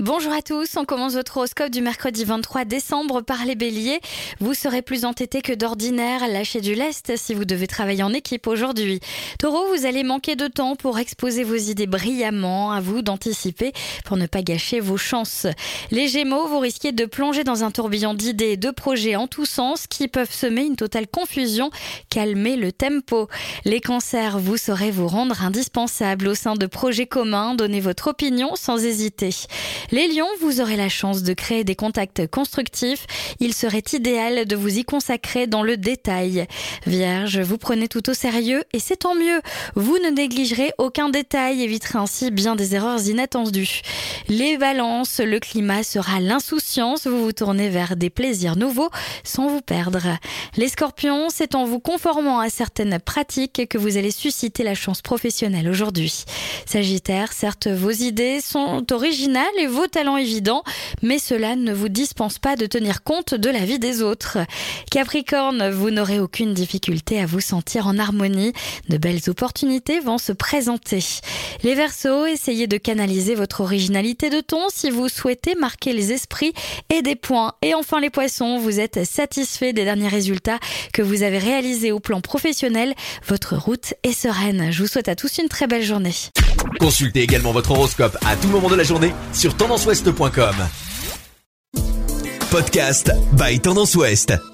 Bonjour à tous, on commence votre horoscope du mercredi 23 décembre par les béliers. Vous serez plus entêté que d'ordinaire, lâchez du lest si vous devez travailler en équipe aujourd'hui. Taureau, vous allez manquer de temps pour exposer vos idées brillamment, à vous d'anticiper pour ne pas gâcher vos chances. Les gémeaux, vous risquez de plonger dans un tourbillon d'idées et de projets en tous sens qui peuvent semer une totale confusion, calmer le tempo. Les cancers, vous saurez vous rendre indispensable au sein de projets communs, donnez votre opinion sans hésiter. Les lions, vous aurez la chance de créer des contacts constructifs. Il serait idéal de vous y consacrer dans le détail. Vierge, vous prenez tout au sérieux et c'est tant mieux. Vous ne négligerez aucun détail, éviterez ainsi bien des erreurs inattendues. Les balances, le climat sera l'insouciance. Vous vous tournez vers des plaisirs nouveaux sans vous perdre. Les scorpions, c'est en vous conformant à certaines pratiques que vous allez susciter la chance professionnelle aujourd'hui. Sagittaire, certes, vos idées sont originales et vos talents évidents, mais cela ne vous dispense pas de tenir compte de la vie des autres. Capricorne, vous n'aurez aucune difficulté à vous sentir en harmonie. De belles opportunités vont se présenter. Les Verseaux, essayez de canaliser votre originalité de ton si vous souhaitez marquer les esprits et des points. Et enfin les Poissons, vous êtes satisfait des derniers résultats que vous avez réalisés au plan professionnel. Votre route est sereine. Je vous souhaite à tous une très belle journée. Consultez également votre horoscope à tout moment de la journée sur tendanceouest.com. Podcast by Tendance Ouest.